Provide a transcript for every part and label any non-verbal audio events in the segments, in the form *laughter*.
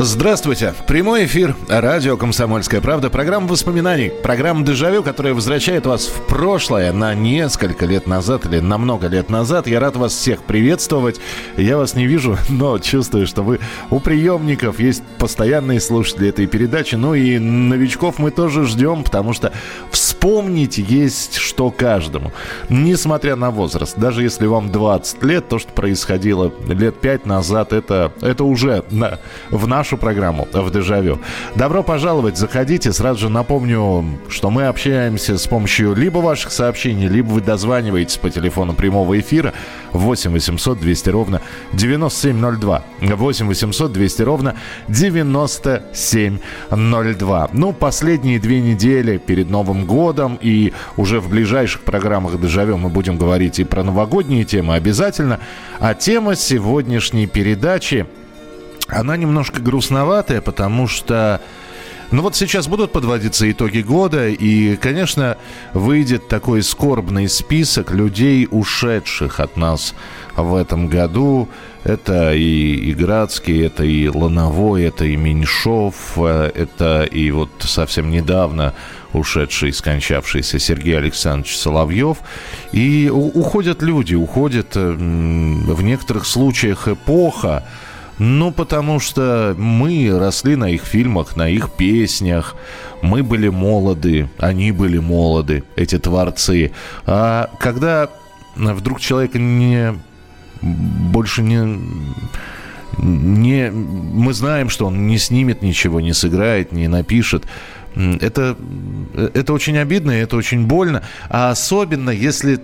Здравствуйте. Прямой эфир. Радио «Комсомольская правда». Программа воспоминаний. Программа «Дежавю», которая возвращает вас в прошлое на несколько лет назад или на много лет назад. Я рад вас всех приветствовать. Я вас не вижу, *laughs* но чувствую, что вы у приемников есть постоянные слушатели этой передачи. Ну и новичков мы тоже ждем, потому что вспомнить есть что каждому. Несмотря на возраст. Даже если вам 20 лет, то, что происходило лет 5 назад, это, это уже на, в нашем нашу программу в Дежавю. Добро пожаловать, заходите. Сразу же напомню, что мы общаемся с помощью либо ваших сообщений, либо вы дозваниваетесь по телефону прямого эфира 8 800 200 ровно 9702. 8 800 200 ровно 9702. Ну, последние две недели перед Новым годом и уже в ближайших программах Дежавю мы будем говорить и про новогодние темы обязательно. А тема сегодняшней передачи – она немножко грустноватая, потому что... Ну вот сейчас будут подводиться итоги года, и, конечно, выйдет такой скорбный список людей, ушедших от нас в этом году. Это и, и Градский, это и Лановой, это и Меньшов, э, это и вот совсем недавно ушедший, скончавшийся Сергей Александрович Соловьев. И уходят люди, уходят в некоторых случаях эпоха, ну, потому что мы росли на их фильмах, на их песнях. Мы были молоды, они были молоды, эти творцы. А когда вдруг человек не больше не не, мы знаем, что он не снимет ничего, не сыграет, не напишет. Это, это очень обидно, это очень больно. А особенно, если,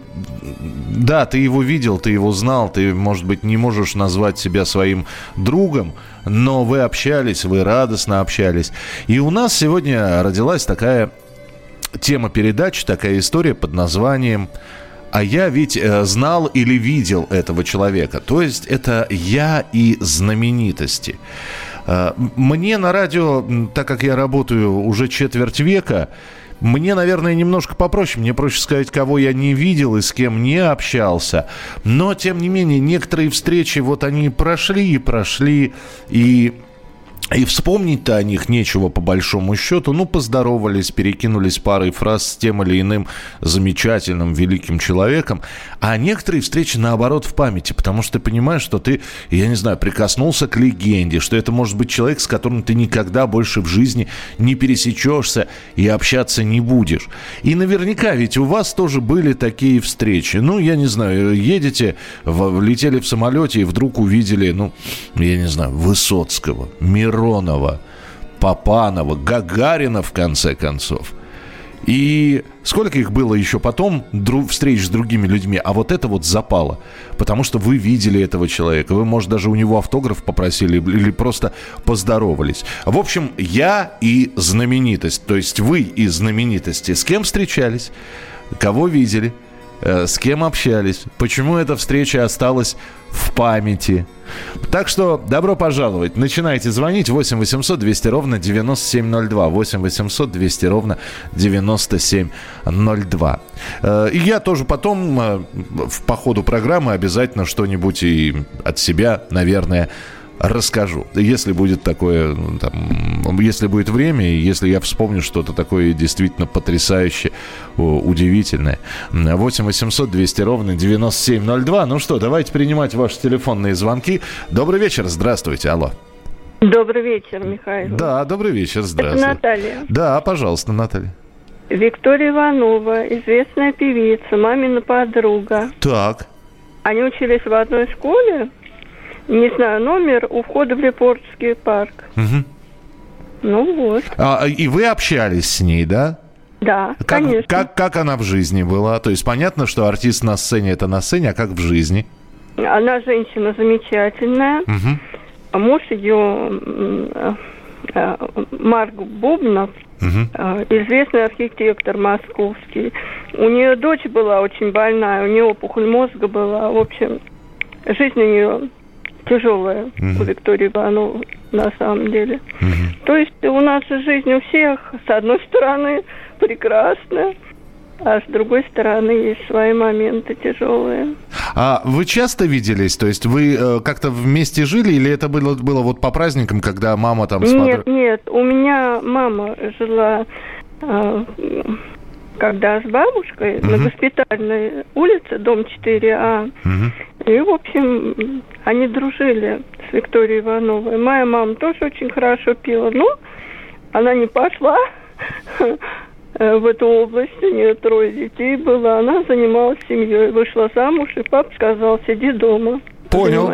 да, ты его видел, ты его знал, ты, может быть, не можешь назвать себя своим другом, но вы общались, вы радостно общались. И у нас сегодня родилась такая тема передачи, такая история под названием а я ведь э, знал или видел этого человека. То есть это я и знаменитости. Э, мне на радио, так как я работаю уже четверть века, мне, наверное, немножко попроще. Мне проще сказать, кого я не видел и с кем не общался. Но, тем не менее, некоторые встречи, вот они прошли и прошли. И и вспомнить-то о них нечего по большому счету. Ну, поздоровались, перекинулись парой фраз с тем или иным замечательным, великим человеком. А некоторые встречи, наоборот, в памяти, потому что ты понимаешь, что ты, я не знаю, прикоснулся к легенде, что это может быть человек, с которым ты никогда больше в жизни не пересечешься и общаться не будешь. И наверняка ведь у вас тоже были такие встречи. Ну, я не знаю, едете, летели в самолете и вдруг увидели, ну, я не знаю, Высоцкого, Мир Миронова, Попанова, Гагарина, в конце концов. И сколько их было еще потом, встреч с другими людьми, а вот это вот запало. Потому что вы видели этого человека. Вы, может, даже у него автограф попросили или просто поздоровались. В общем, я и знаменитость. То есть вы и знаменитости. С кем встречались? Кого видели? Э, с кем общались, почему эта встреча осталась в памяти. Так что добро пожаловать. Начинайте звонить 8 800 200 ровно 9702. 8 800 200 ровно 9702. Э, и я тоже потом э, по ходу программы обязательно что-нибудь и от себя, наверное, расскажу. Если будет такое, ну, там, если будет время, и если я вспомню что-то такое действительно потрясающее, удивительное. 8 800 200 ровно 9702. Ну что, давайте принимать ваши телефонные звонки. Добрый вечер, здравствуйте, алло. Добрый вечер, Михаил. Да, добрый вечер, здравствуйте. Это Наталья. Да, пожалуйста, Наталья. Виктория Иванова, известная певица, мамина подруга. Так. Они учились в одной школе, не знаю, номер у входа в Лепортский парк. Угу. Ну вот. А, и вы общались с ней, да? Да, как, конечно. Как, как она в жизни была? То есть понятно, что артист на сцене это на сцене, а как в жизни? Она женщина замечательная. Угу. Муж ее э, Марк Бубнов, угу. известный архитектор московский. У нее дочь была очень больная, у нее опухоль мозга была. В общем, жизнь у нее тяжелая, Мгм. у Виктории Ивановой, на самом деле. Мгм. То есть у нас жизнь у всех, с одной стороны, прекрасная, а с другой стороны есть свои моменты тяжелые. А вы часто виделись? То есть вы э, как-то вместе жили или это было, было вот по праздникам, когда мама там с Нет, нет, у меня мама жила, а, когда с бабушкой на Мгм. госпитальной улице, дом 4А. Мгм. И, в общем, они дружили с Викторией Ивановой. Моя мама тоже очень хорошо пила. Ну, она не пошла э, *laughs* в эту область. У нее трое детей было. Она занималась семьей. Вышла замуж, и папа сказал, сиди дома. Понял.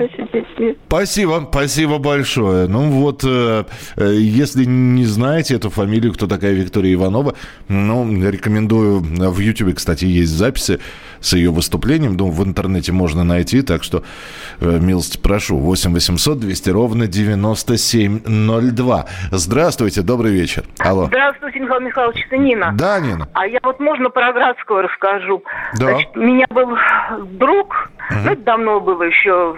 Спасибо, спасибо большое. Ну вот, э, э, если не знаете эту фамилию, кто такая Виктория Иванова, ну, рекомендую. В Ютубе, кстати, есть записи с ее выступлением. Думаю, в интернете можно найти, так что э, милости прошу. 8 800 200 ровно 9702. Здравствуйте, добрый вечер. Алло. Здравствуйте, Михаил Михайлович, это Нина. Да, Нина? А я вот можно про Градского расскажу. Да. Значит, у меня был друг, ну, это давно было еще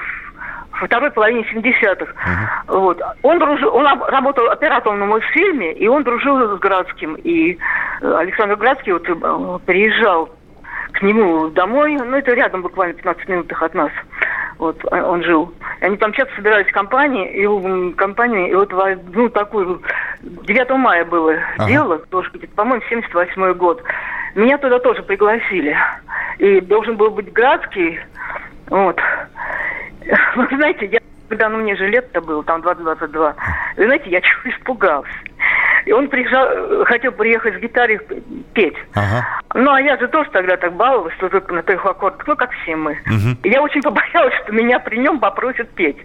во второй половине 70-х. Вот. Он, дружил, он работал оператором на мультфильме, и он дружил с Градским. И Александр Градский вот, э, приезжал к нему домой, ну, это рядом буквально 15 минутах от нас. Вот, э, он жил. И они там часто собирались в компании, и, м, компании, и вот в одну такую, 9 мая было Ага. дело, тоже, где-то, по-моему, 78 год. Меня туда тоже пригласили. И должен был быть Градский, вот. *laughs* Вы знаете, я, когда ну, мне же лет-то было, там 20-22, вы знаете, я *laughs* чего испугалась. И он приезжал, э, хотел приехать с гитарой петь. Ага. Ну, а я же тоже тогда так баловалась, что только на трех аккордах, ну, как все мы. И я очень *laughs* побоялась, что меня при нем попросят петь.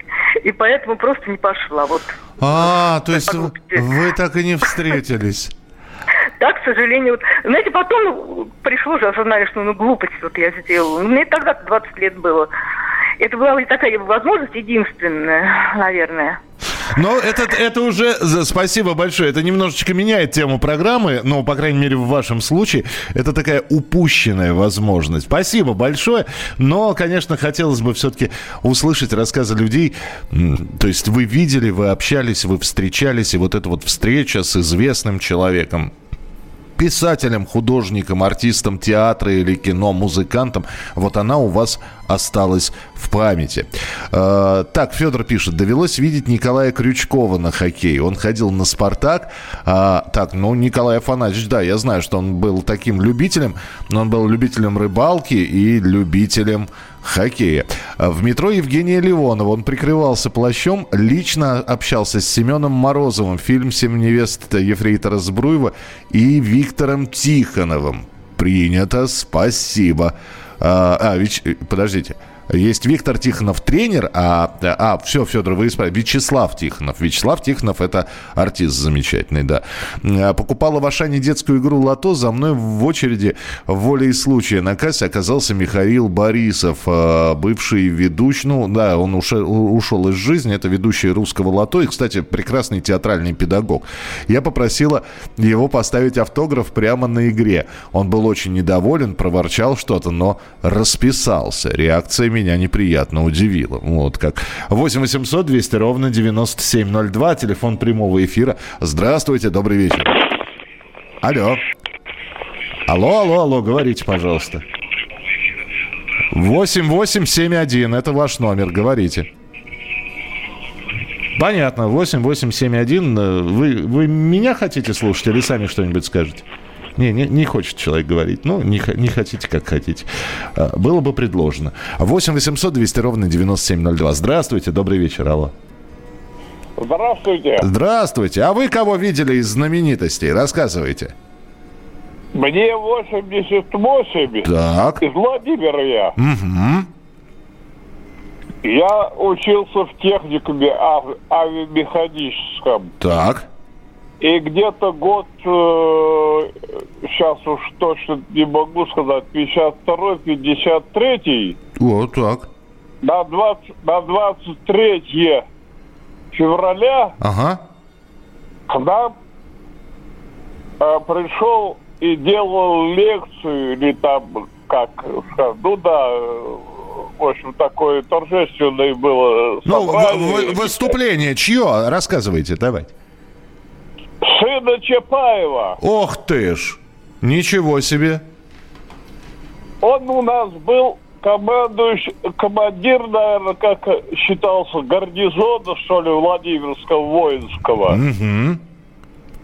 И поэтому просто не пошла. Вот. А, то есть вы так и не встретились. *laughs* Да, к сожалению. Вот. Знаете, потом пришло же осознание, что ну глупость вот я сделала. Мне тогда 20 лет было. Это была такая возможность единственная, наверное. Но это, это уже, спасибо большое, это немножечко меняет тему программы, ну, по крайней мере, в вашем случае, это такая упущенная возможность. Спасибо большое, но, конечно, хотелось бы все-таки услышать рассказы людей, то есть вы видели, вы общались, вы встречались, и вот эта вот встреча с известным человеком, писателем, художником, артистом театра или кино, музыкантом, вот она у вас осталась в памяти. Э, так, Федор пишет, довелось видеть Николая Крючкова на хоккее. Он ходил на «Спартак». А, так, ну, Николай Афанасьевич, да, я знаю, что он был таким любителем, но он был любителем рыбалки и любителем хоккея. В метро Евгения Леонова он прикрывался плащом, лично общался с Семеном Морозовым, фильм «Семь невест» Ефрейтора Збруева и Виктором Тихоновым. Принято, спасибо. А, а, Вич- подождите. Есть Виктор Тихонов тренер, а, а все, Федор, вы исправили. Вячеслав Тихонов. Вячеслав Тихонов это артист замечательный, да. А, Покупала в Ашане детскую игру «Лото». За мной в очереди волей случая на кассе оказался Михаил Борисов, а, бывший ведущий, ну да, он ушел, ушел из жизни, это ведущий русского «Лото» и, кстати, прекрасный театральный педагог. Я попросила его поставить автограф прямо на игре. Он был очень недоволен, проворчал что-то, но расписался. Реакция меня неприятно удивила. Вот как. 8 800 200 ровно 9702, телефон прямого эфира. Здравствуйте, добрый вечер. Алло. Алло, алло, алло, говорите, пожалуйста. 8871, это ваш номер, говорите. Понятно, 8871. э, Вы, вы меня хотите слушать или сами что-нибудь скажете? Не, не, не хочет человек говорить. Ну, не, не хотите, как хотите. А, Было бы предложено. 8 800 200 ровно 9702. Здравствуйте, добрый вечер, алло. Здравствуйте. Здравствуйте. А вы кого видели из знаменитостей? Рассказывайте. Мне 88 Так. из Владимира я. Мгм. Я учился в техникуме ав- авиамеханическом. Так. И где-то год, сейчас уж точно не могу сказать, 52-53, Вот так. на, 20, на 23 февраля Ага. к нам э, пришел и делал лекцию, или там, как ну да, э, в общем, такое торжественное было Ну, в- в- выступление чье? Рассказывайте, давай. Сына Чапаева. Ох ты ж! Ничего себе! Он у нас был командующий, командир, наверное, как считался, гарнизона, что ли, Владимирского воинского. Мгм.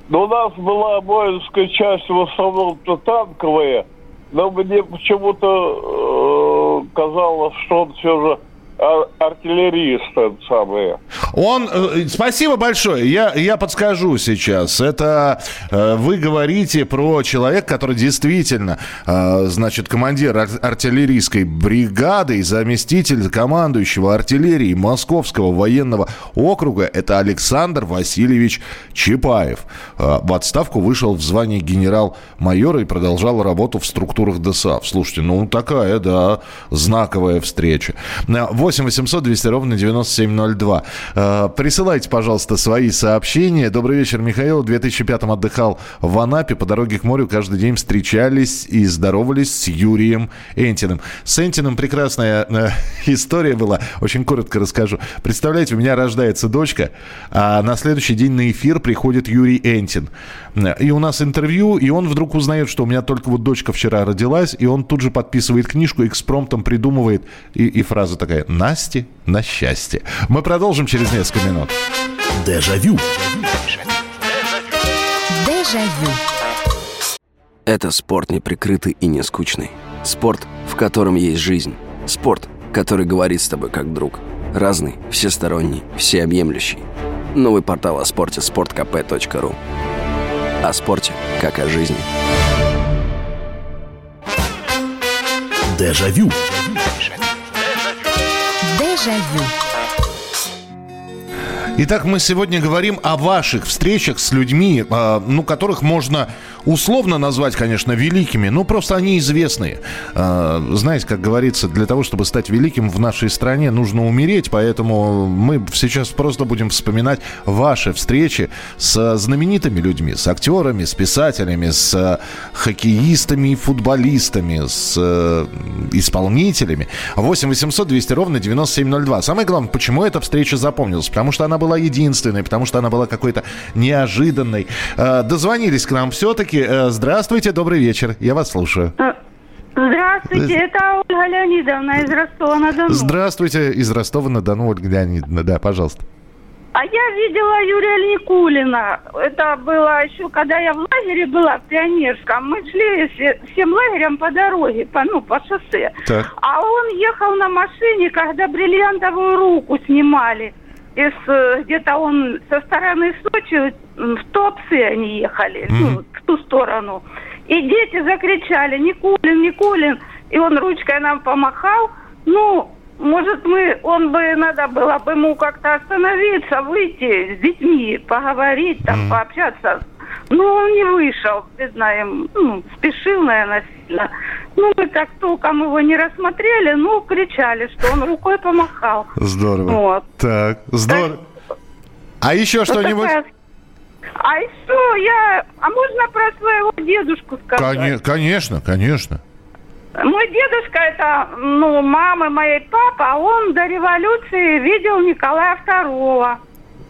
Но у нас была воинская часть в основном-то танковая, но мне почему-то э, казалось, что он все же ар- артиллерист, самый. Он, э, спасибо большое. Я, я подскажу сейчас. Это э, вы говорите про человека, который действительно, э, значит, командир ар- артиллерийской бригады и заместитель командующего артиллерии Московского военного округа. Это Александр Васильевич Чапаев. В отставку вышел в звании генерал-майора и продолжал работу в структурах ДСАФ. Слушайте, ну такая, да, знаковая встреча. Э, 8 800 200 ровно 9702. Э, Присылайте, пожалуйста, свои сообщения. Добрый вечер, Михаил. В 2005-м отдыхал в Анапе. По дороге к морю каждый день встречались и здоровались с Юрием Энтиным. С Энтиным прекрасная э, история была. Очень коротко расскажу. Представляете, у меня рождается дочка, а на следующий день на эфир приходит Юрий Энтин. И у нас интервью, и он вдруг узнает, что у меня только вот дочка вчера родилась, и он тут же подписывает книжку, экспромтом придумывает, и, и фраза такая «Насте на счастье». Мы продолжим через несколько минут. Дежавю. Дежавю. Это спорт неприкрытый и не скучный. Спорт, в котором есть жизнь. Спорт, который говорит с тобой как друг. Разный, всесторонний, всеобъемлющий. Новый портал о спорте – sportkp.ru О спорте, как о жизни. Дежавю. Дежавю. Итак, мы сегодня говорим о ваших встречах с людьми, э, ну, которых можно условно назвать, конечно, великими, но просто они известные. Э, знаете, как говорится, для того, чтобы стать великим в нашей стране, нужно умереть, поэтому мы сейчас просто будем вспоминать ваши встречи с знаменитыми людьми, с актерами, с писателями, с э, хоккеистами и футболистами, с э, исполнителями. 8 800 200 ровно 9702. Самое главное, почему эта встреча запомнилась? Потому что она была единственной, потому что она была какой-то неожиданной. Дозвонились к нам все-таки. Э, здравствуйте, добрый вечер. Я вас слушаю. Здравствуйте, это Ольга Леонидовна из Ростова-на-Дону. Здравствуйте, из Ростова-на-Дону, Ольга Леонидовна. Да, пожалуйста. А я видела Юрия Никулина. Это было еще, когда я в лагере была, в Пионерском. Мы шли все- всем лагерем по дороге, по, ну, по шоссе. Так. А он ехал на машине, когда бриллиантовую руку снимали. Из, э, где-то он со стороны Сочи в Туапсе они ехали, ну, в ту сторону. И дети закричали, Никулин, Никулин. И он ручкой нам помахал. Ну, может, мы, он бы, надо было бы ему как-то остановиться, выйти с детьми, поговорить, там, пообщаться. Ну, он не вышел, видно, им, ну, спешил, наверное, сильно. Ну, мы так толком его не рассмотрели, ну, кричали, что он рукой помахал. Здорово. Вот. Так, здорово. А еще Вот что-нибудь? такая- А еще я... А можно про своего дедушку сказать? Коне- Конечно, конечно. Мой дедушка, это, ну, мама моей папа, а он до революции видел Николая Второго.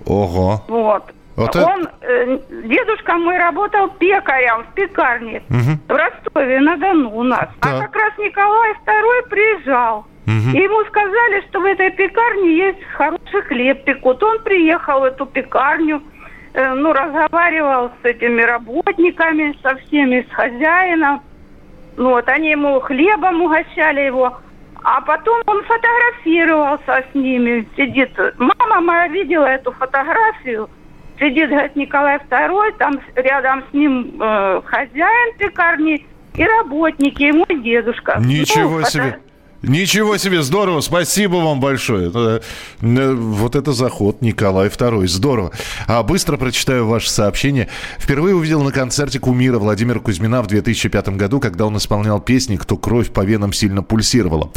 Ого. Вот. Вот это- он, э, дедушка мой работал пекарем в пекарне в Ростове-на-Дону у нас. А Так. как раз Николай Второй приезжал. И ему сказали, что в этой пекарне есть хороший хлеб пекут. Он приехал в эту пекарню, э, ну, разговаривал с этими работниками, со всеми, с хозяином. Ну, вот, они ему хлебом угощали его. А потом он фотографировался с ними. Сидит. Мама моя видела эту фотографию. Сидит, говорит, Николай II, там рядом с ним э, хозяин пекарни и работники, и мой дедушка. Ничего Ну, себе. Ничего себе, здорово, спасибо вам большое. Э, Вот это заход, Николай II, здорово. А быстро прочитаю ваше сообщение. Впервые увидел на концерте кумира Владимира Кузьмина в 2005 году, когда он исполнял песни «Кто кровь по венам сильно пульсировала».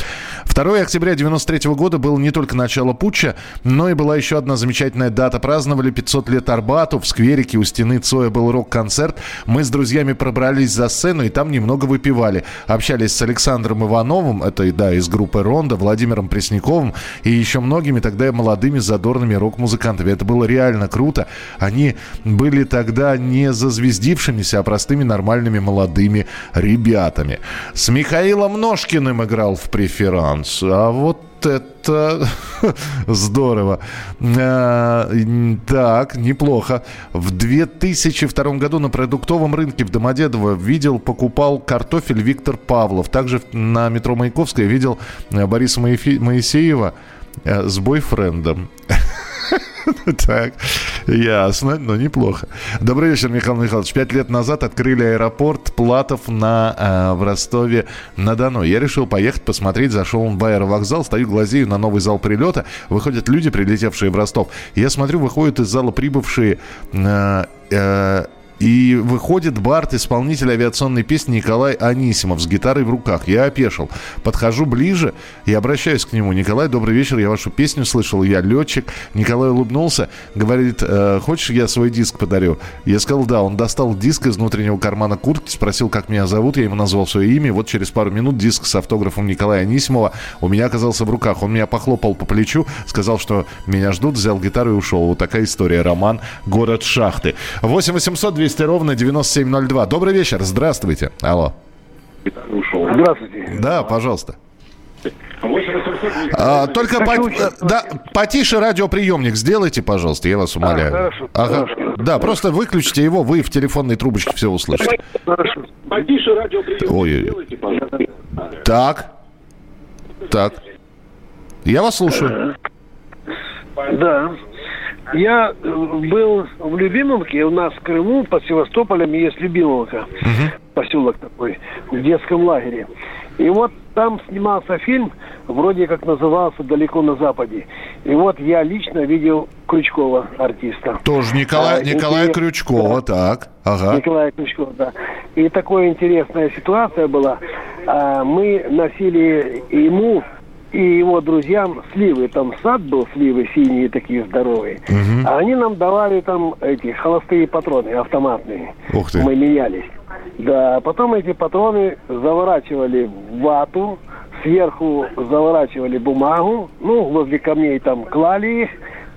2 октября 93 года было не только начало путча, но и была еще одна замечательная дата. Праздновали 500 лет Арбату. В скверике у стены Цоя был рок-концерт. Мы с друзьями пробрались за сцену и там немного выпивали. Общались с Александром Ивановым, это, да, из группы «Ронда», Владимиром Пресняковым и еще многими тогда молодыми задорными рок-музыкантами. Это было реально круто. Они были тогда не зазвездившимися, а простыми нормальными молодыми ребятами. С Михаилом Ножкиным играл в преферанс. А вот это *laughs* здорово. А, так, неплохо. В 2002 году на продуктовом рынке в Домодедово видел, покупал картофель Виктор Павлов. Также на метро Маяковская видел э, Бориса Моисеева э, с бойфрендом. *laughs* *laughs* Так, ясно, но неплохо. Добрый вечер, Михаил Михайлович. Пять лет назад открыли аэропорт Платов на, э, в Ростове-на-Дону. Я решил поехать посмотреть, зашел в аэровокзал, стою, глазею на новый зал прилета. Выходят люди, прилетевшие в Ростов. Я смотрю, выходят из зала прибывшие э, э, и выходит бард, исполнитель авиационной песни Николай Анисимов с гитарой в руках. Я опешил. Подхожу ближе и обращаюсь к нему. Николай, добрый вечер, я вашу песню слышал, я летчик. Николай улыбнулся, говорит, э, хочешь, я свой диск подарю? Я сказал, да. Он достал диск из внутреннего кармана куртки, спросил, как меня зовут, я ему назвал свое имя. Вот через пару минут диск с автографом Николая Анисимова у меня оказался в руках. Он меня похлопал по плечу, сказал, что меня ждут, взял гитару и ушел. Вот такая история. Роман «Город шахты». 8 800 200 ровно 9702. Добрый вечер, здравствуйте. Алло. Здравствуйте. Да, пожалуйста. А, только по, да, потише радиоприемник сделайте, пожалуйста, я вас умоляю. А, хорошо, ага. хорошо. Да, просто выключите его, вы в телефонной трубочке все услышите. Хорошо. Потише радиоприемник Ой. сделайте, пожалуйста. Так. Так. Я вас слушаю. Да. Я э, был в Любимовке, у нас в Крыму, под Севастополем есть Любимовка, угу. поселок такой, в детском лагере. И вот там снимался фильм, вроде как назывался «Далеко на Западе». И вот я лично видел Крючкова, артиста. Тоже Николай, а, Николая Крючкова, да. так. Ага. Николая Крючкова, да. И такая интересная ситуация была. А, мы носили ему и его друзьям сливы. Там сад был, сливы синие такие здоровые. Угу. А они нам давали там эти холостые патроны автоматные. Ух ты. Мы менялись. Да, потом эти патроны заворачивали в вату, сверху заворачивали бумагу, ну, возле камней там клали их,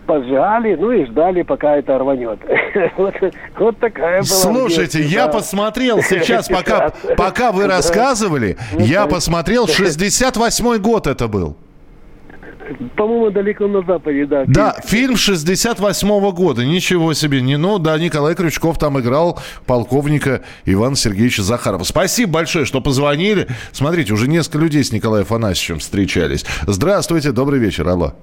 поджали, ну и ждали, пока это рванет. *laughs* вот, вот такая была. Слушайте, я посмотрел сейчас, *laughs* пока, пока вы рассказывали, я посмотрел, 68-й год это был. По-моему, далеко на Западе, да. Да, фильм 68-го года. Ничего себе. Не, ну, да, Николай Крючков там играл полковника Ивана Сергеевича Захарова. Спасибо большое, что позвонили. Смотрите, уже несколько людей с Николаем Афанасьевичем встречались. Здравствуйте, добрый вечер, алло.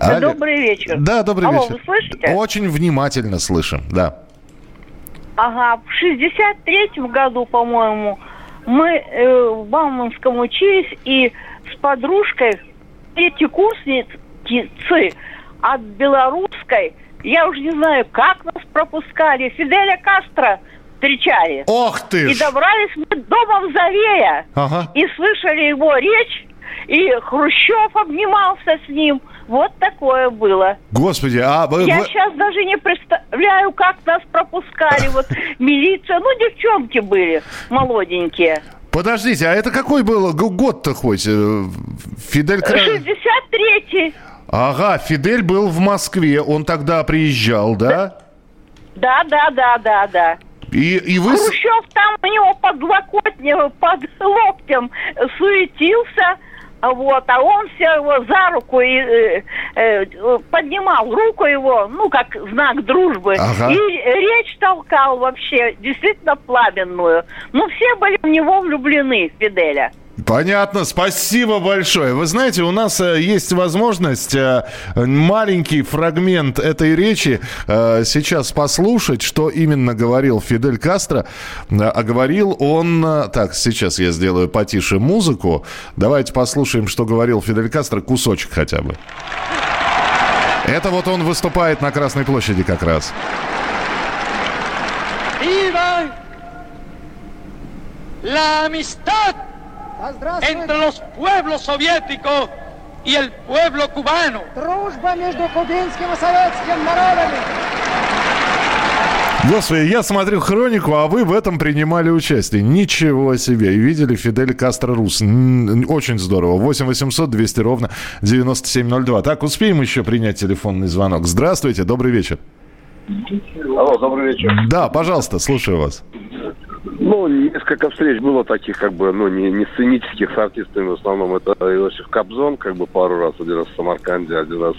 Алло. Добрый вечер. Да, добрый Алло, вечер. вы слышите? Очень внимательно слышим, да. Ага, в 63-м году, по-моему, мы э, в Бауманском учились и с подружкой эти курсницы от белорусской, я уже не знаю, как нас пропускали, Фиделя Кастро встречали. Ох ты ж! И добрались мы до Мавзолея. Ага. И слышали его речь, и Хрущев обнимался с ним. Вот такое было. Господи, а вы... Я сейчас даже не представляю, как нас пропускали. Вот *laughs* милиция, ну, девчонки были молоденькие. Подождите, а это какой был год-то хоть? Э, Фидель... 63-й. Ага, Фидель был в Москве, он тогда приезжал, да? Да, да, да, да, да. И, и вы... Хрущев там у него под локотнем, под локтем суетился, вот, а он все его за руку и э, э, поднимал руку его, ну, как знак дружбы, ага. и речь толкал вообще действительно пламенную. Ну, все были в него влюблены, Фиделя. Понятно, спасибо большое. Вы знаете, у нас э, есть возможность э, маленький фрагмент этой речи э, сейчас послушать, что именно говорил Фидель Кастро. А говорил он... Так, сейчас я сделаю потише музыку. Давайте послушаем, что говорил Фидель Кастро, кусочек хотя бы. Это вот он выступает на Красной площади как раз. La amistad! Entre los pueblos soviéticos y el pueblo cubano. Дружба между кубинским и советским народами. Господи, я смотрю хронику, а вы в этом принимали участие. Ничего себе. И видели Фидель Кастро Рус. Очень здорово. 8 800 200 ровно 9702. Так, успеем еще принять телефонный звонок. Здравствуйте, добрый вечер. Алло, добрый вечер. Да, пожалуйста, слушаю вас. Ну, несколько встреч было таких, как бы, ну, не, не сценических с артистами, в основном это Иосиф Кобзон, как бы пару раз, один раз в Самарканде, один раз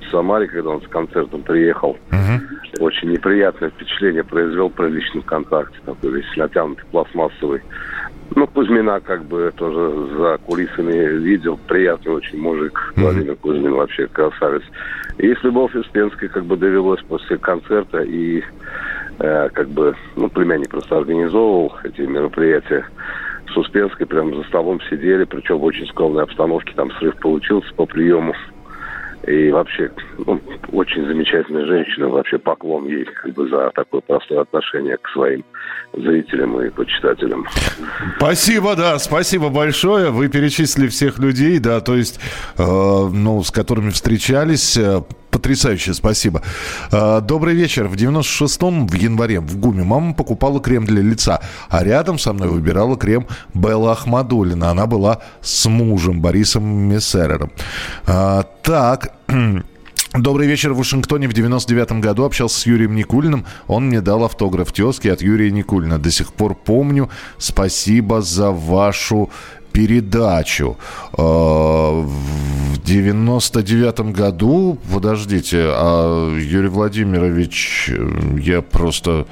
в Самаре, когда он с концертом приехал. Uh-huh. Очень неприятное впечатление произвел при личном контакте, такой весь натянутый, пластмассовый. Ну, Кузьмина как бы тоже за кулисами видел. Приятный очень мужик. Mm-hmm. Владимир Кузьмин вообще красавец. И с Любовь Успенской как бы довелось после концерта и как бы, ну, племянник просто организовывал эти мероприятия с Успенской, прям за столом сидели, причем в очень скромной обстановке, там срыв получился по приему. И вообще, ну, очень замечательная женщина, вообще поклон ей как бы за такое простое отношение к своим зрителям и почитателям. Спасибо, да, спасибо большое. Вы перечислили всех людей, да, то есть, э, ну, с которыми встречались. Потрясающе, спасибо. Э, добрый вечер. В 96-м, в январе, в ГУМе мама покупала крем для лица, а рядом со мной выбирала крем Белла Ахмадулина. Она была с мужем Борисом Мессерером. Э, так, *clears throat* Добрый вечер. В Вашингтоне в 99 году общался с Юрием Никулиным. Он мне дал автограф тезки от Юрия Никулина. До сих пор помню. Спасибо за вашу передачу. А, в 99 году, подождите, а Юрий Владимирович, я просто...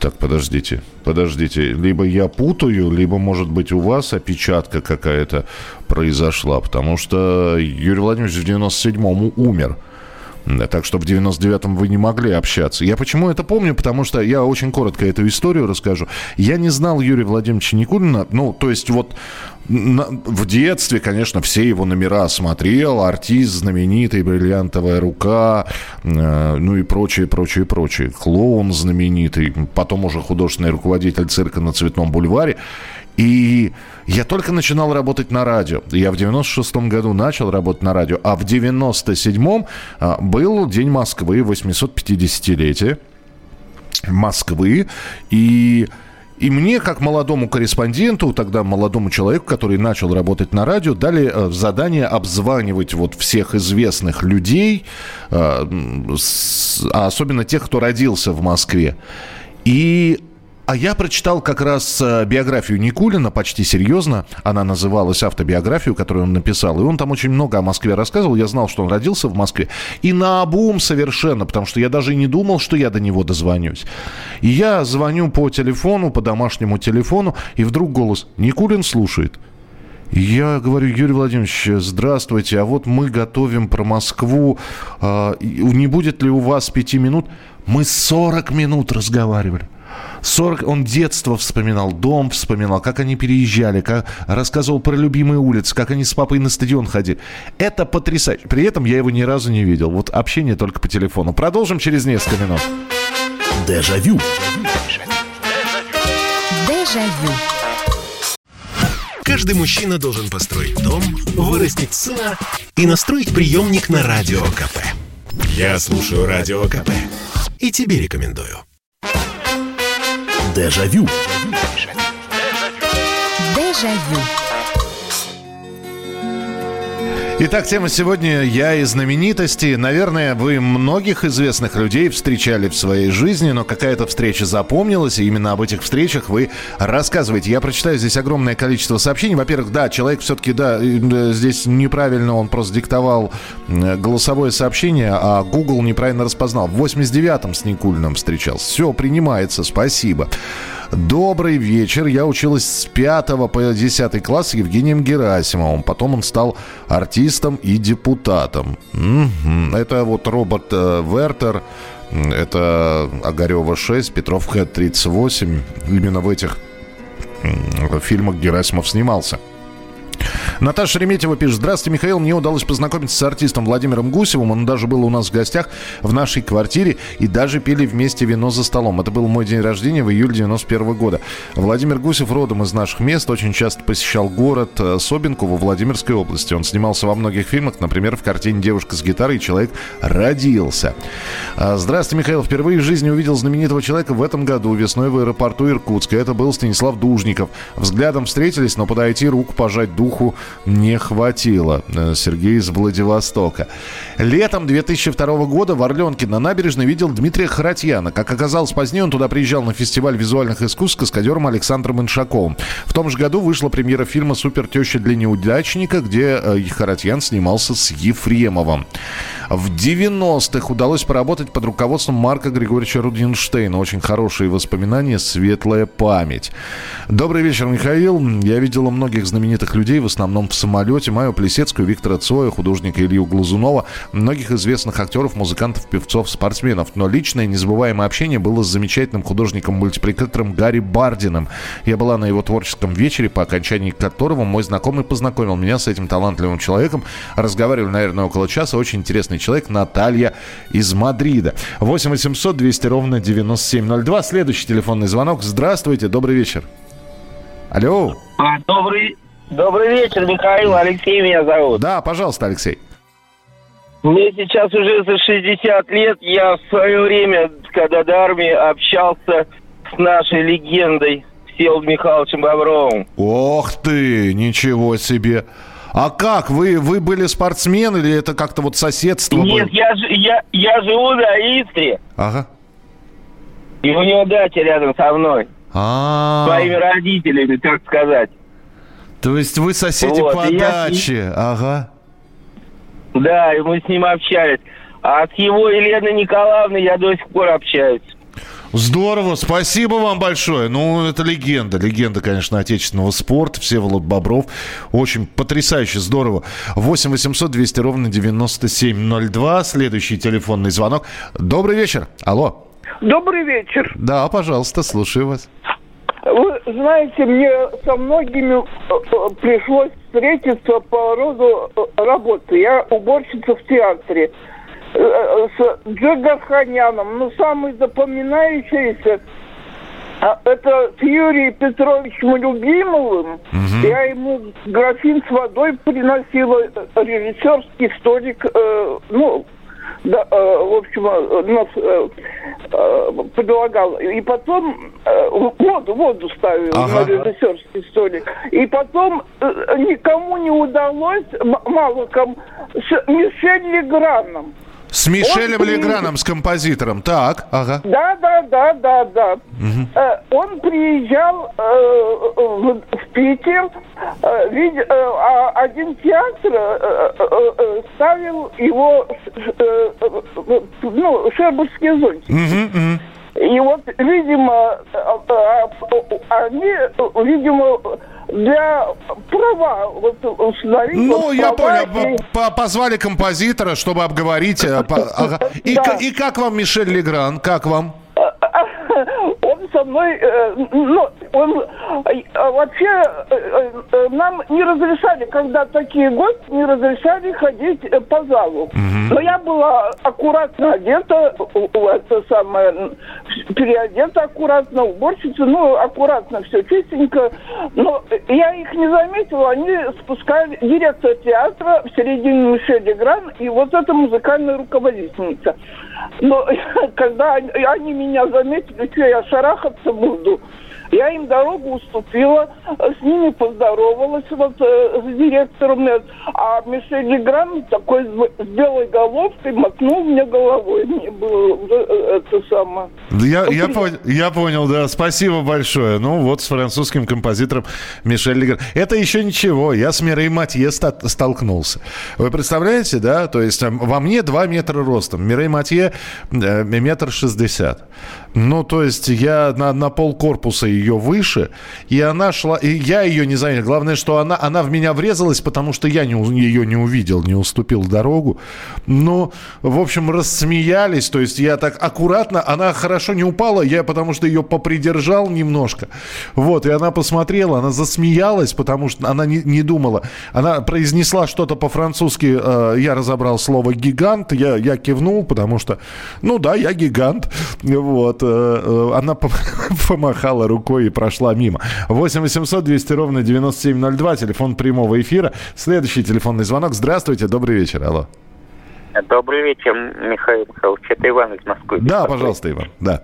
Так, подождите, подождите. Либо я путаю, либо, может быть, у вас опечатка какая-то произошла. Потому что Юрий Владимирович в 97-м умер. Так что в 99-м вы не могли общаться. Я почему это помню? Потому что я очень коротко эту историю расскажу. Я не знал Юрия Владимировича Никулина. Ну, то есть вот в детстве, конечно, все его номера смотрел. Артист знаменитый, бриллиантовая рука, э, ну и прочее, прочее, прочее. Клоун знаменитый, потом уже художественный руководитель цирка на Цветном бульваре. И я только начинал работать на радио. Я в 96-м году начал работать на радио, а в 97-м а, был День Москвы, 850-летие Москвы. И и мне, как молодому корреспонденту, тогда молодому человеку, который начал работать на радио, дали э, задание обзванивать вот всех известных людей, э, а особенно тех, кто родился в Москве. И а я прочитал как раз э, биографию Никулина, почти серьезно. Она называлась автобиографию, которую он написал. И он там очень много о Москве рассказывал. Я знал, что он родился в Москве. И на обум совершенно, потому что я даже и не думал, что я до него дозвонюсь. И я звоню по телефону, по домашнему телефону, и вдруг голос «Никулин слушает». Я говорю, Юрий Владимирович, здравствуйте, а вот мы готовим про Москву. А, не будет ли у вас пяти минут? Мы 40 минут разговаривали. 40, он детство вспоминал, дом вспоминал, как они переезжали, как, рассказывал про любимые улицы, как они с папой на стадион ходили. Это потрясающе. При этом я его ни разу не видел. Вот общение только по телефону. Продолжим через несколько минут. Дежавю. Дежавю. Каждый мужчина должен построить дом, вырастить сына и настроить приемник на Радио КП. Я слушаю Радио КП и тебе рекомендую. Дежавю. Дежавю. Итак, тема сегодня «Я и знаменитости». Наверное, вы многих известных людей встречали в своей жизни, но какая-то встреча запомнилась, и именно об этих встречах вы рассказываете. Я прочитаю здесь огромное количество сообщений. Во-первых, да, человек все-таки, да, здесь неправильно, он просто диктовал голосовое сообщение, а Google неправильно распознал. В 89-м с Никулиным встречался. Все, принимается, спасибо. Добрый вечер. Я училась с 5 по 10 класс с Евгением Герасимовым. Потом он стал артистом и депутатом. Угу. Это вот робот э, Вертер. Это Огарева 6, Петров Хэт 38. Именно в этих фильмах Герасимов снимался. Наташа Шереметьева пишет. Здравствуйте, Михаил. Мне удалось познакомиться с артистом Владимиром Гусевым. Он даже был у нас в гостях в нашей квартире и даже пили вместе вино за столом. Это был мой день рождения в июле 91 года. Владимир Гусев родом из наших мест. Очень часто посещал город э, Собинку во Владимирской области. Он снимался во многих фильмах. Например, в картине «Девушка с гитарой» человек родился. А, Здравствуйте, Михаил. Впервые в жизни увидел знаменитого человека в этом году весной в аэропорту Иркутска. Это был Станислав Дужников. Взглядом встретились, но подойти, руку пожать духу не хватило. Э, Сергей из Владивостока. Летом 2002 года в Орленке на набережной видел Дмитрия Харатьяна. Как оказалось позднее, он туда приезжал на фестиваль визуальных искусств с каскадером Александром Иншаковым. В том же году вышла премьера фильма «Супер теща для неудачника», где э, Харатьян снимался с Ефремовым. В 90-х удалось поработать под руководством Марка Григорьевича Рудинштейна. Очень хорошие воспоминания, светлая память. Добрый вечер, Михаил. Я видела многих знаменитых людей, в основном в самолете. Майю Плесецкую, Виктора Цоя, художника Илью Глазунова, многих известных актеров, музыкантов, певцов, спортсменов. Но личное незабываемое общение было с замечательным художником-мультипликатором Гарри Бардиным. Я была на его творческом вечере, по окончании которого мой знакомый познакомил меня с этим талантливым человеком. Разговаривали, наверное, около часа. Очень интересный человек Наталья из Мадрида. 8 800 200 ровно 9702. Следующий телефонный звонок. Здравствуйте, добрый вечер. Алло. А, добрый, добрый вечер, Михаил. Алексей меня зовут. Да, пожалуйста, Алексей. Мне сейчас уже за 60 лет. Я в свое время, когда до армии, общался с нашей легендой Всеволодом Михайловичем Бобровым. Ох ты, ничего себе. А как? Вы, вы были спортсмен или это как-то вот соседство Нет, было? я, я, я живу на Истре, Ага. и у него дача рядом со мной. А, Своими родителями, так сказать. То есть вы соседи Вот, по и я- даче? Ага. Да, и мы с ним общались. А с его Еленой Николаевной я до сих пор общаюсь. Здорово, спасибо вам большое. Ну, это легенда, легенда, конечно, отечественного спорта. Всеволод Бобров. Очень потрясающе, здорово. 8 800 200 ровно 9702. Следующий телефонный звонок. Добрый вечер. Алло. Добрый вечер. Да, пожалуйста, слушаю вас. Вы знаете, мне со многими э, э, пришлось встретиться по роду э, работы. Я уборщица в театре. С Джигарханяном. Ну, самый запоминающийся а, это с Юрием Петровичем Любимовым. Я ему графин с водой приносила, режиссерский столик, э, ну, да, э, в общем, э, нас э, предлагал. И потом воду, воду ставил Ага. на режиссерский столик. И потом никому не удалось, мало кому, с Мишель Леграном. С Мишелем Он Леграном, с композитором. Так, ага. Да, да, да, да, да. Э, Он приезжал э, в, в Питер, э, э, а один театр э, э, э, ставил его, э, э, ну, Шербургский зонтик. И вот, видимо, э, э, они, видимо, для права вот, установить... Ну, вот я права понял. и- П- Позвали композитора, чтобы обговорить. э, по-. *laughs* И, и как вам Мишель Легран? Как вам? Со мной, э, ну, он э, вообще э, нам не разрешали, когда такие гости, не разрешали ходить по залу. Но я была аккуратно одета, это самое, переодета аккуратно, уборщица, ну, аккуратно все чистенько. Но я их не заметила, они спускали директор театра в середине Мишель Легран и вот эта музыкальная руководительница. Но *laughs* когда они, меня заметили, что я шарахаться буду, я им дорогу уступила, с ними поздоровалась вот э, с директором, э, а Мишель Легран такой с, белой головкой мотнул мне головой. Мне было э, это самое. Я, я, пон- я понял, да. Спасибо большое. Ну, вот с французским композитором Мишель Легран. Это еще ничего. Я с Мирой Матье столкнулся. Вы представляете, да? То есть э, во мне 2 метра ростом. Мирей Матье э, метр шестьдесят. Ну, то есть я на, на пол корпуса ее ее выше, и она шла, и я ее не заметил. Главное, что она, она в меня врезалась, потому что я не, ее не увидел, не уступил дорогу. Ну, в общем, рассмеялись, то есть я так аккуратно, она хорошо не упала, я потому что ее попридержал немножко. Вот, и она посмотрела, она засмеялась, потому что она не, не думала. Она произнесла что-то по-французски, э, я разобрал слово «гигант», я, я кивнул, потому что, ну да, я гигант. Вот, э, э, она *laughs* помахала рукой и прошла мимо. 8 800 200 ровно 9702, телефон прямого эфира. Следующий телефонный звонок. Здравствуйте, добрый вечер, алло. Добрый вечер, Михаил Михайлович. Это Иван из Москвы. Да, пожалуйста, Иван, да.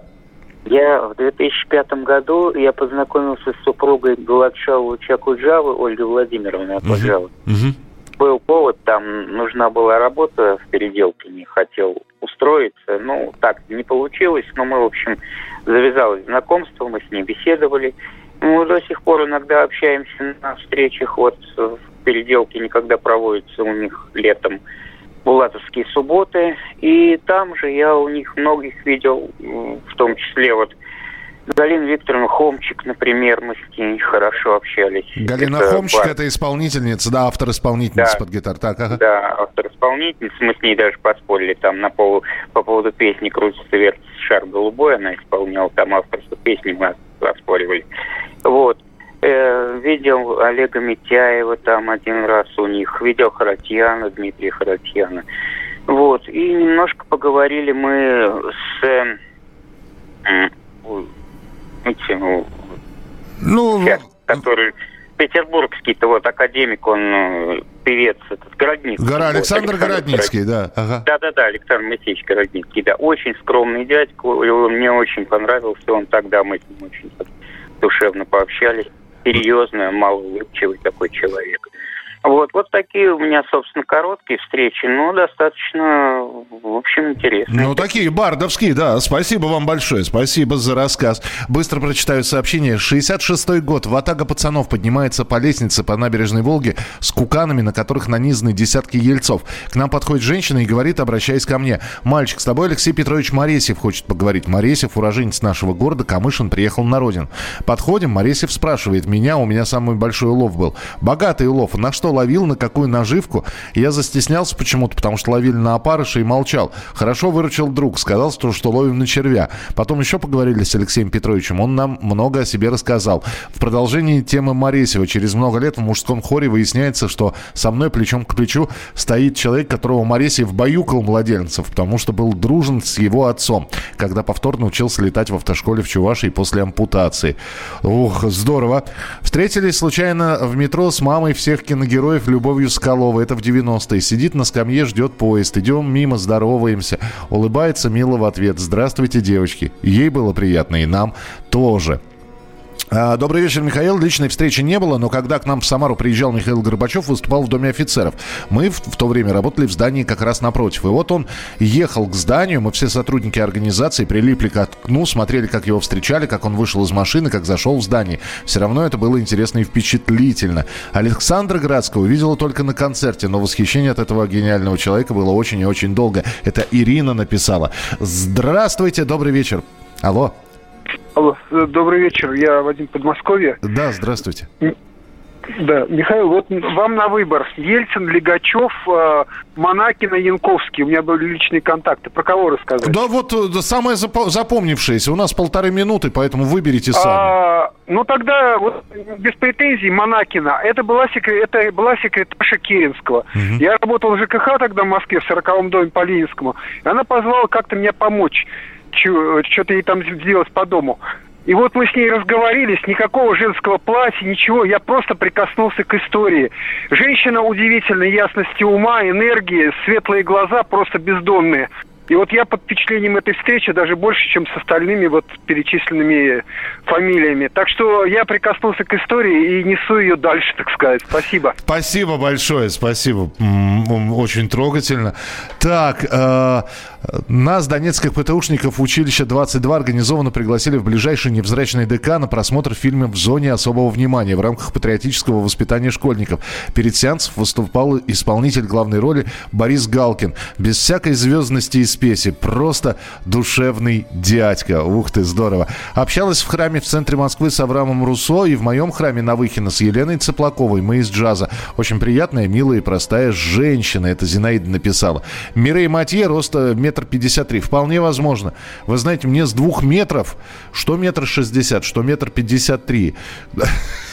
Я в 2005 году я познакомился с супругой Гладшаву Чакуджавы Ольгой Владимировной Акуджавы. Угу. Был повод, там нужна была работа в переделке, не хотел устроиться. Ну, так не получилось, но мы, в общем, завязалось знакомство, мы с ней беседовали. Мы до сих пор иногда общаемся на встречах, вот в переделке никогда проводится у них летом булатовские субботы. И там же я у них многих видел, в том числе вот Галина Викторовна Хомчик, например, мы с ней хорошо общались. Галина это Хомчик бар... это исполнительница, да, автор-исполнительница да, под гитар. Так, ага. Да, автор-исполнительница. Мы с ней даже поспорили там на пол, по поводу песни «Крутится вертится шар голубой», она исполняла там авторство песни, мы поспоривали. Вот. Э, видел Олега Митяева там один раз у них, видел Харатьяна, Дмитрия Харатьяна. Вот, и немножко поговорили мы с э, этим, ну, сейчас, который петербургский-то вот академик, он э, певец, этот Городницкий. Гора, Александр, Александр Городницкий, да. Ага. Да-да-да, Александр Моисеевич Городницкий, да. Очень скромный дядька, мне очень понравился он тогда, мы с ним очень душевно пообщались серьезный, малоулыбчивый такой человек. Вот, вот такие у меня, собственно, короткие встречи, но достаточно, в общем, интересные. Ну, такие бардовские, да. Спасибо вам большое. Спасибо за рассказ. Быстро прочитаю сообщение. 66-й год. Ватага пацанов поднимается по лестнице по набережной Волги с куканами, на которых нанизаны десятки ельцов. К нам подходит женщина и говорит, обращаясь ко мне. «Мальчик, с тобой Алексей Петрович Моресев хочет поговорить». Моресев, уроженец нашего города, Камышин, приехал на родину. Подходим, Моресев спрашивает меня, у меня самый большой улов был. Богатый улов, на что ловил, на какую наживку. Я застеснялся почему-то, потому что ловили на опарыша и молчал. Хорошо выручил друг, сказал, что, что ловим на червя. Потом еще поговорили с Алексеем Петровичем. Он нам много о себе рассказал. В продолжении темы Моресева через много лет в мужском хоре выясняется, что со мной плечом к плечу стоит человек, которого Моресев баюкал младенцев, потому что был дружен с его отцом, когда повторно учился летать в автошколе в Чувашии после ампутации. Ух, здорово. Встретились случайно в метро с мамой всех киногероев героев Любовью Скаловой. Это в 90-е. Сидит на скамье, ждет поезд. Идем мимо, здороваемся. Улыбается мило в ответ. Здравствуйте, девочки. Ей было приятно, и нам тоже. А, добрый вечер, Михаил. Личной встречи не было, но когда к нам в Самару приезжал Михаил Горбачев, выступал в Доме офицеров. Мы в, в то время работали в здании как раз напротив. И вот он ехал к зданию, мы все сотрудники организации прилипли к окну, смотрели, как его встречали, как он вышел из машины, как зашел в здание. Все равно это было интересно и впечатлительно. Александра Градского видела только на концерте, но восхищение от этого гениального человека было очень и очень долго. Это Ирина написала. Здравствуйте, добрый вечер. Алло. Алло, э, добрый вечер, я Вадим Подмосковье. Да, здравствуйте. Да, Михаил, вот вам на выбор. Ельцин, Легачев, э, Монакина, Янковский. У меня были личные контакты. Про кого рассказать? Да вот э, самое запомнившееся. У нас полторы минуты, поэтому выберите сами. А, ну тогда вот, без претензий Монакина. Это была, секрет, это была секретарша Керенского. Угу. Я работал в ЖКХ тогда в Москве, в 40-м доме по Ленинскому. И она позвала как-то мне помочь что-то ей там сделать по дому. И вот мы с ней разговорились, никакого женского платья, ничего, я просто прикоснулся к истории. Женщина удивительной ясности ума, энергии, светлые глаза, просто бездонные. И вот я под впечатлением этой встречи даже больше, чем с остальными вот перечисленными фамилиями. Так что я прикоснулся к истории и несу ее дальше, так сказать. Спасибо. Спасибо большое, спасибо. Очень трогательно. Так, э, Нас, донецких ПТУшников училища 22, организованно пригласили в ближайший невзрачный ДК на просмотр фильма «В зоне особого внимания» в рамках патриотического воспитания школьников. Перед сеансом выступал исполнитель главной роли Борис Галкин. Без всякой звездности и спеси. Просто душевный дядька. Ух ты, здорово. Общалась в храме в центре Москвы с Авраамом Руссо и в моем храме Навыхина с Еленой Цыплаковой. Мы из джаза. Очень приятная, милая и простая женщина. Это Зинаида написала. Мирей Матье, роста метр пятьдесят три. Вполне возможно. Вы знаете, мне с двух метров, что метр шестьдесят, что метр пятьдесят три.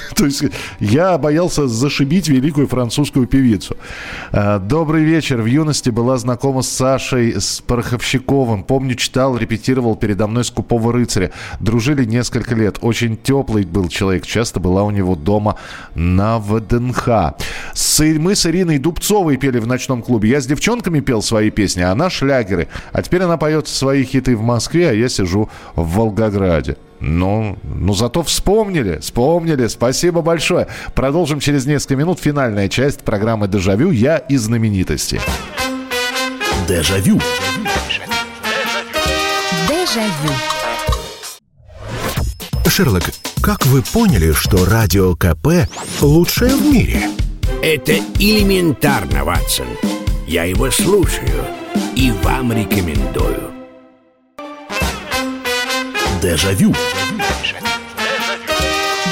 *laughs* То есть я боялся зашибить великую французскую певицу. А, Добрый вечер. В юности была знакома с Сашей, с Пороховщиковым. Помню, читал, репетировал передо мной «Скупого рыцаря». Дружили несколько лет. Очень теплый был человек. Часто была у него дома на ВДНХ. Мы с Ириной Дубцовой пели в ночном клубе. Я с девчонками пел свои песни, а она шлягеры. А теперь она поет свои хиты в Москве, а я сижу в Волгограде. Ну, ну зато вспомнили, вспомнили. Спасибо большое. Продолжим через несколько минут. Финальная часть программы «Дежавю». Я и знаменитости. Дежавю. Дежавю. Шерлок, как вы поняли, что Радио КП лучшее в мире? Это элементарно, Ватсон. Я его слушаю и вам рекомендую. Дежавю.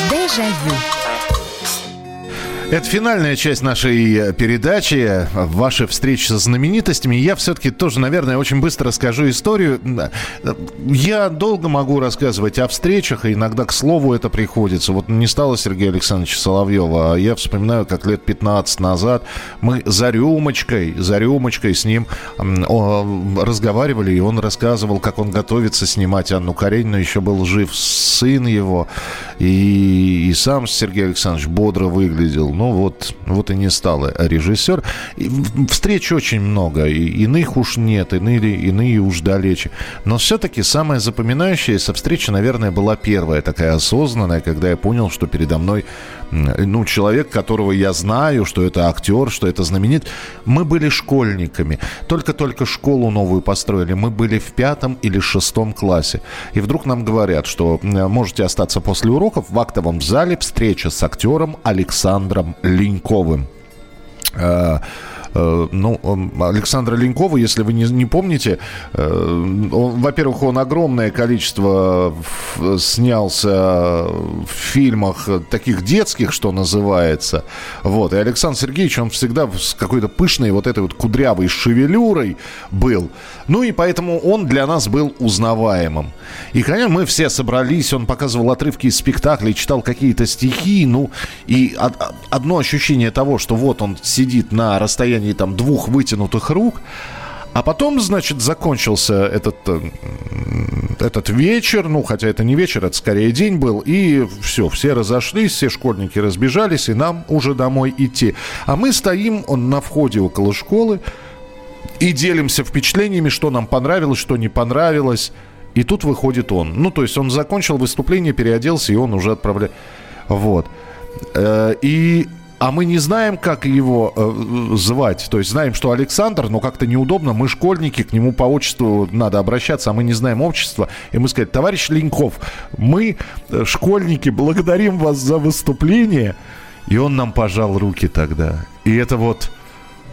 Дежавю. Это финальная часть нашей э, передачи, ваши встречи со знаменитостями. Я все-таки тоже, наверное, очень быстро расскажу историю. Я долго могу рассказывать о встречах, и иногда к слову это приходится. Вот не стало Сергея Александровича Соловьева, а я вспоминаю, как лет 15 назад мы за рюмочкой, за рюмочкой с ним разговаривали, и он рассказывал, как он готовится снимать Анну Каренину. Еще был жив сын его, и, и сам Сергей Александрович бодро выглядел. Ну вот, вот и не стал режиссер. И встреч очень много, и иных уж нет, иные, иные уж далече. Но все-таки самая запоминающаяся встреча, наверное, была первая, такая осознанная, когда я понял, что передо мной ну, человек, которого я знаю, что это актер, что это знаменит. Мы были школьниками. Только-только школу новую построили. Мы были в пятом или шестом классе. И вдруг нам говорят, что можете остаться после уроков в актовом зале встреча с актером Александром Леньковым. Э, Ну, Александра Ленькова, если вы не, не помните, э, во-первых, он огромное количество снялся в фильмах таких детских, что называется. Вот. И Александр Сергеевич, он всегда с какой-то пышной вот этой вот кудрявой шевелюрой был. Ну и поэтому он для нас был узнаваемым. И, конечно, мы все собрались, он показывал отрывки из спектаклей, читал какие-то стихи, ну, и од- од- одно ощущение того, что вот он сидит на расстоянии там двух вытянутых рук, а потом, значит, закончился этот, э, этот вечер, ну, хотя это не вечер, это скорее день был, и все, все разошлись, все школьники разбежались, и нам уже домой идти. А мы стоим он на входе около школы, и делимся впечатлениями, что нам понравилось, что не понравилось. И тут выходит он. Ну, то есть он закончил выступление, переоделся, и он уже отправляет. Вот. Э, И... А мы не знаем, как его э, звать. То есть знаем, что Александр, но как-то неудобно. Мы школьники, к нему по отчеству надо обращаться, а мы не знаем отчества. И мы сказали, товарищ Леньков, мы, э, школьники, благодарим вас за выступление. И он нам пожал руки тогда. И это вот...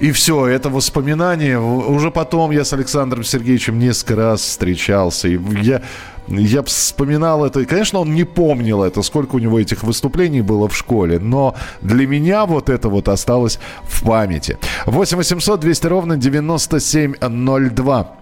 И все, это воспоминание. Уже потом я с Александром Сергеевичем несколько раз встречался. И я, я вспоминал это. И, конечно, он не помнил это, сколько у него этих выступлений было в школе. Но для меня вот это вот осталось в памяти. 8 800 200 ровно 9702.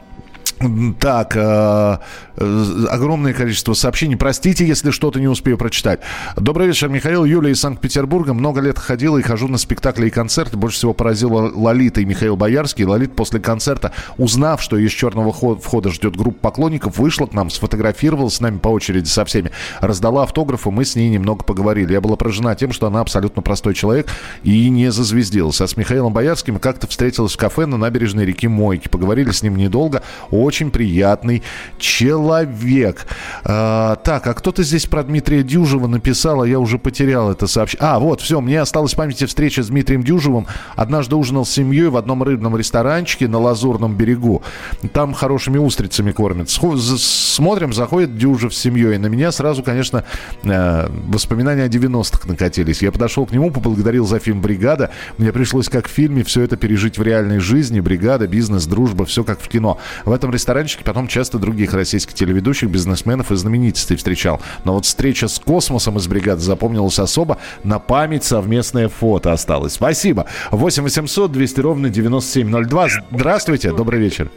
Так, э, э, огромное количество сообщений. Простите, если что-то не успею прочитать. Добрый вечер, Михаил. Юлия из Санкт-Петербурга. Много лет ходила и хожу на спектакли и концерты. Больше всего поразила Лолита и Михаил Боярский. Лолит после концерта, узнав, что из черного хо- входа ждет группа поклонников, вышла к нам, сфотографировалась с нами по очереди со всеми, раздала автографы, мы с ней немного поговорили. Я была поражена тем, что она абсолютно простой человек и не зазвездилась. А с Михаилом Боярским как-то встретилась в кафе на набережной реки Мойки. Поговорили с ним недолго. Очень приятный человек. А, так, а кто-то здесь про Дмитрия Дюжева написал, а я уже потерял это сообщение. А, вот, все, мне осталась в памяти встреча с Дмитрием Дюжевым. Однажды ужинал с семьей в одном рыбном ресторанчике на Лазурном берегу. Там хорошими устрицами кормят. Смотрим, заходит Дюжев с семьей. На меня сразу, конечно, э, воспоминания о 90-х накатились. Я подошел к нему, поблагодарил за фильм «Бригада». Мне пришлось, как в фильме, все это пережить в реальной жизни. Бригада, бизнес, дружба, все как в кино. В этом ресторанчике потом часто других российских телеведущих, бизнесменов и знаменитостей встречал. Но вот встреча с космосом из бригады запомнилась особо. На память совместное фото осталось. Спасибо. 8 800 200 ровно 9702. Здравствуйте, добрый вечер.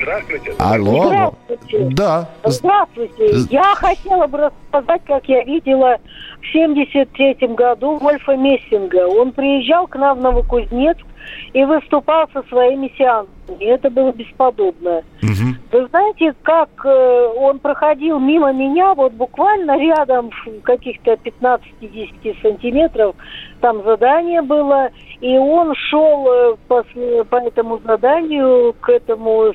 Здравствуйте. Алло. Здравствуйте. Да. Здравствуйте. Я хотела бы рассказать, как я видела в 73 году Вольфа Мессинга. Он приезжал к нам в Новокузнецк и выступал со своими сеансами. Это было бесподобно. Угу. Вы знаете, как э, он проходил мимо меня, вот буквально рядом, каких-то 15-10 сантиметров, там задание было, и он шел э, по, по этому заданию к этому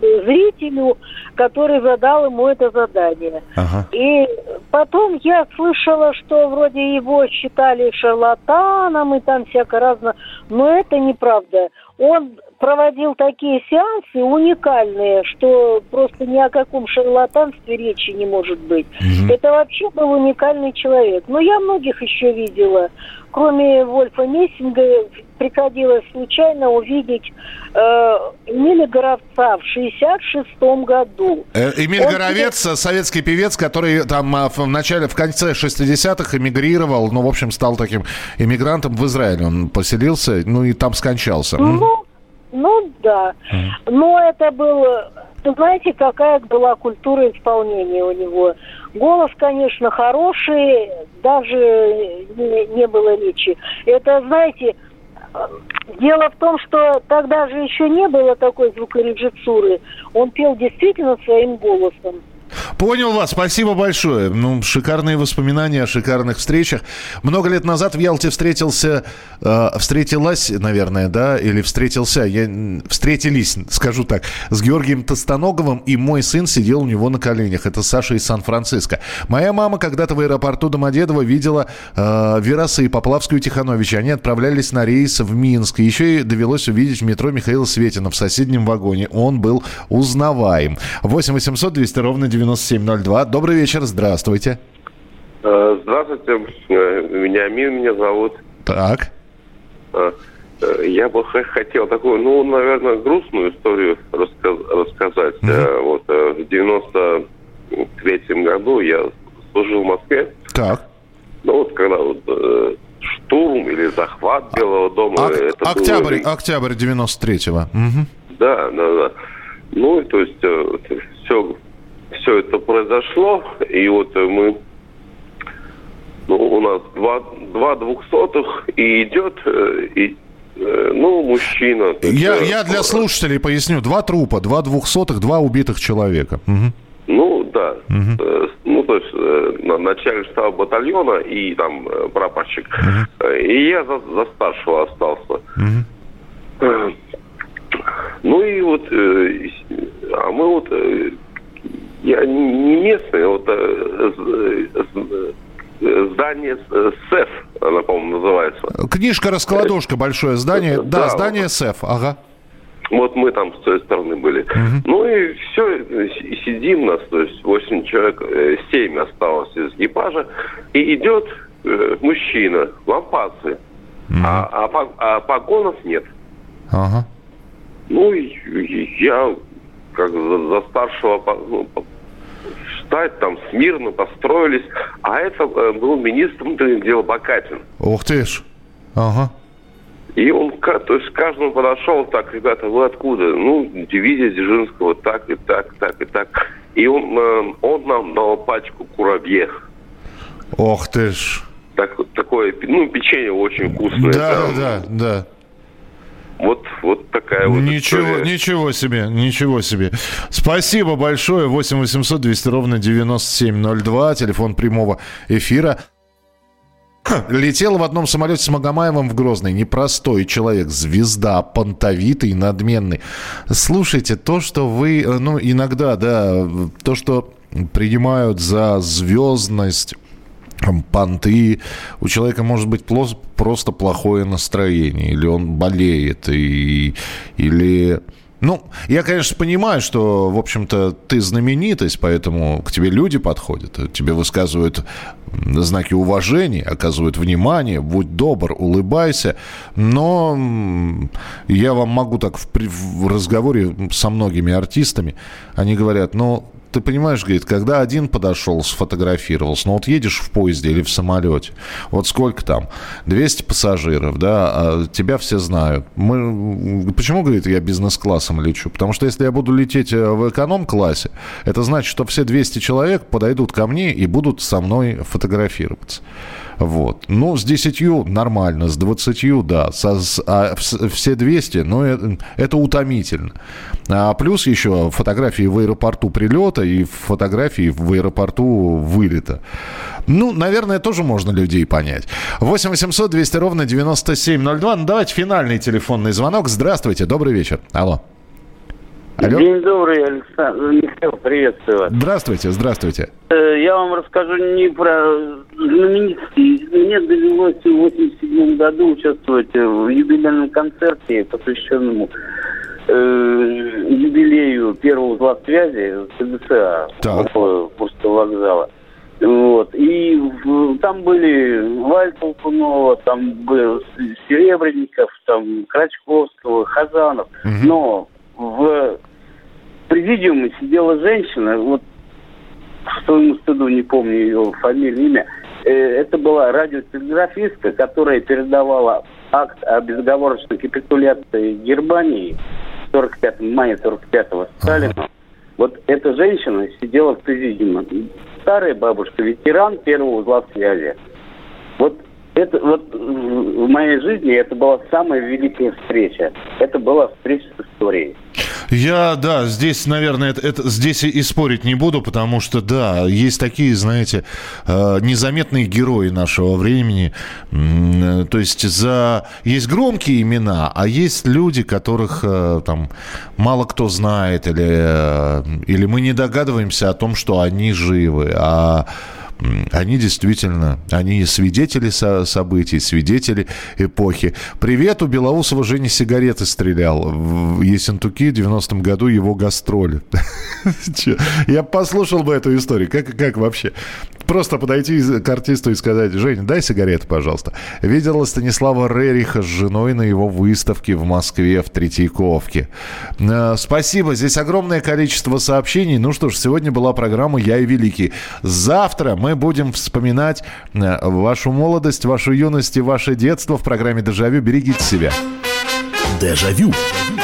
зрителю, который задал ему это задание. Ага. И потом я слышала, что вроде его считали шарлатаном и там всяко разно, но это неправда. Он проводил такие сеансы уникальные, что просто ни о каком шарлатанстве речи не может быть. Мгм. Это вообще был уникальный человек. Но я многих еще видела. Кроме Вольфа Мессинга, приходилось случайно увидеть э, Эмиля Горовца в 66 году. Э, Эмиль Он Горовец, э, советский певец, который там а, в начале, в конце 60-х эмигрировал, ну, в общем, стал таким эмигрантом в Израиле. Он поселился, ну, и там скончался. Ну, ну да. Но это было... Знаете, какая была культура исполнения у него? Голос, конечно, хороший, даже не, не было речи. Это, знаете, дело в том, что тогда же еще не было такой звукорежиссуры. Он пел действительно своим голосом. Понял вас, спасибо большое. Ну, шикарные воспоминания о шикарных встречах. Много лет назад в Ялте встретился, э, встретилась, наверное, да, или встретился, я, встретились, скажу так, с Георгием Тостоноговым, и мой сын сидел у него на коленях. Это Саша из Сан-Франциско. Моя мама когда-то в аэропорту Домодедово видела э, Вераса и Поплавскую Тихановича. Они отправлялись на рейс в Минск. Еще и довелось увидеть в метро Михаила Светина в соседнем вагоне. Он был узнаваем. 8 800 200 ровно 9702. Добрый вечер, здравствуйте. Э, Здравствуйте, э, меня зовут. Так. Э, Я бы хотел такую, ну, наверное, грустную историю рассказать. Э, Вот в 93 году я служил в Москве. Так. Ну, вот когда вот, штурм или захват Белого дома. Ок- это было- октябрь, октябрь 93-го. Мгм. Да, да, да. Ну, то есть все, все это произошло, и вот э, мы, ну, у нас два, два двухсотых, и идет, э, и, э, ну, мужчина. Я, я для слушателей поясню. Два трупа, два двухсотых, два убитых человека. Мгм. Ну, да. Э, ну, то есть, на начале штаба батальона и там прапорщик. Э, И я за, за старшего остался. Э, Ну и вот, а мы вот, я не местный, вот э, з- э, здание э, СЭФ, она, по-моему, называется. Книжка-раскладушка, большое здание. Да, Да, здание СЭФ, ага. Вот мы там с той стороны были. Ну и все, сидим нас, то есть 8 человек, 7 осталось из экипажа, и идет э, мужчина, лампасы, а, а по- а погонов нет. Ага. Ну, и, и я как за, за старшего ну, встать там смирно построились, а это э, был министр внутренних дел Бакатин. Ух ты ж. Ага. И он, то есть, к каждому подошел, так, ребята, вы откуда? Ну, дивизия Дзержинского, так и так, так и так. И он, э, он нам дал пачку курабье. Ох ты ж. Так, такое, ну, печенье очень вкусное. Да, там. да, да. Вот, вот такая вот Ничего, история. ничего себе, ничего себе. Спасибо большое. 8 800 200 ровно 9702, телефон прямого эфира. Летел в одном самолете с Магомаевым в Грозный. Непростой человек, звезда, понтовитый, надменный. Слушайте, то, что вы, э, ну, иногда, да, то, что принимают за звездность понты, у человека может быть просто плохое настроение, или он болеет, и, или ну, я, конечно, понимаю, что, в общем-то, ты знаменитость, поэтому к тебе люди подходят, тебе высказывают знаки уважения, оказывают внимание, будь добр, улыбайся. Но я вам могу так в, в разговоре со многими артистами, они говорят, ну, ты понимаешь, говорит, когда один подошел, сфотографировался, ну вот едешь в поезде или в самолете, вот сколько там, 200 пассажиров, да, а тебя все знают. Мы, почему, говорит, я бизнес-классом лечу? Потому что если я буду лететь э, в эконом-классе, это значит, что все 200 человек подойдут ко мне и будут со мной фотографироваться. Вот. Ну, с 10 нормально, с 20, да. Со, с, а все 200, ну, это, это утомительно. А плюс еще фотографии в аэропорту прилета и фотографии в аэропорту вылета. Ну, наверное, тоже можно людей понять. 8 800 200 ровно 9702. Ну, давайте финальный телефонный звонок. Здравствуйте, добрый вечер. Алло. Алло. День добрый, Александр. Михаил, приветствую вас. Здравствуйте, здравствуйте. Э, я вам расскажу не про знаменитости. Мне довелось в 87 году участвовать в юбилейном концерте, посвященному э, юбилею первого узла связи ТДЦА Курского вокзала. Вот. И в, там были Валь Толкунова, там был Серебренников, там Крачковского, Хазанов. Угу. Но в президиуме сидела женщина, вот к своему стыду не помню ее фамилию, имя. Э, это была радиотелеграфистка, которая передавала акт о безоговорочной капитуляции Германии 45 мая 45-го Сталина. Вот эта женщина сидела в президиуме. Старая бабушка, ветеран первого узла связи. Вот это вот в моей жизни это была самая великая встреча. Это была встреча с историей. Я, да, здесь, наверное, это, это, здесь и спорить не буду, потому что, да, есть такие, знаете, э, незаметные герои нашего времени. То есть за... есть громкие имена, а есть люди, которых э, там мало кто знает, или, э, или мы не догадываемся о том, что они живы. А они действительно, они свидетели со событий, свидетели эпохи. Привет, у Белоусова Женя сигареты стрелял. В Ессентуки в 90-м году его гастроли. *laughs* Я послушал бы эту историю. Как, как вообще? Просто подойти к артисту и сказать, Женя, дай сигареты, пожалуйста. Видела Станислава Рериха с женой на его выставке в Москве в Третьяковке. Э, спасибо, здесь огромное количество сообщений. Ну что ж, сегодня была программа «Я и Великий». Завтра мы будем вспоминать э, вашу молодость, вашу юность и ваше детство в программе «Дежавю». Берегите себя. Дежавю. Дежавю.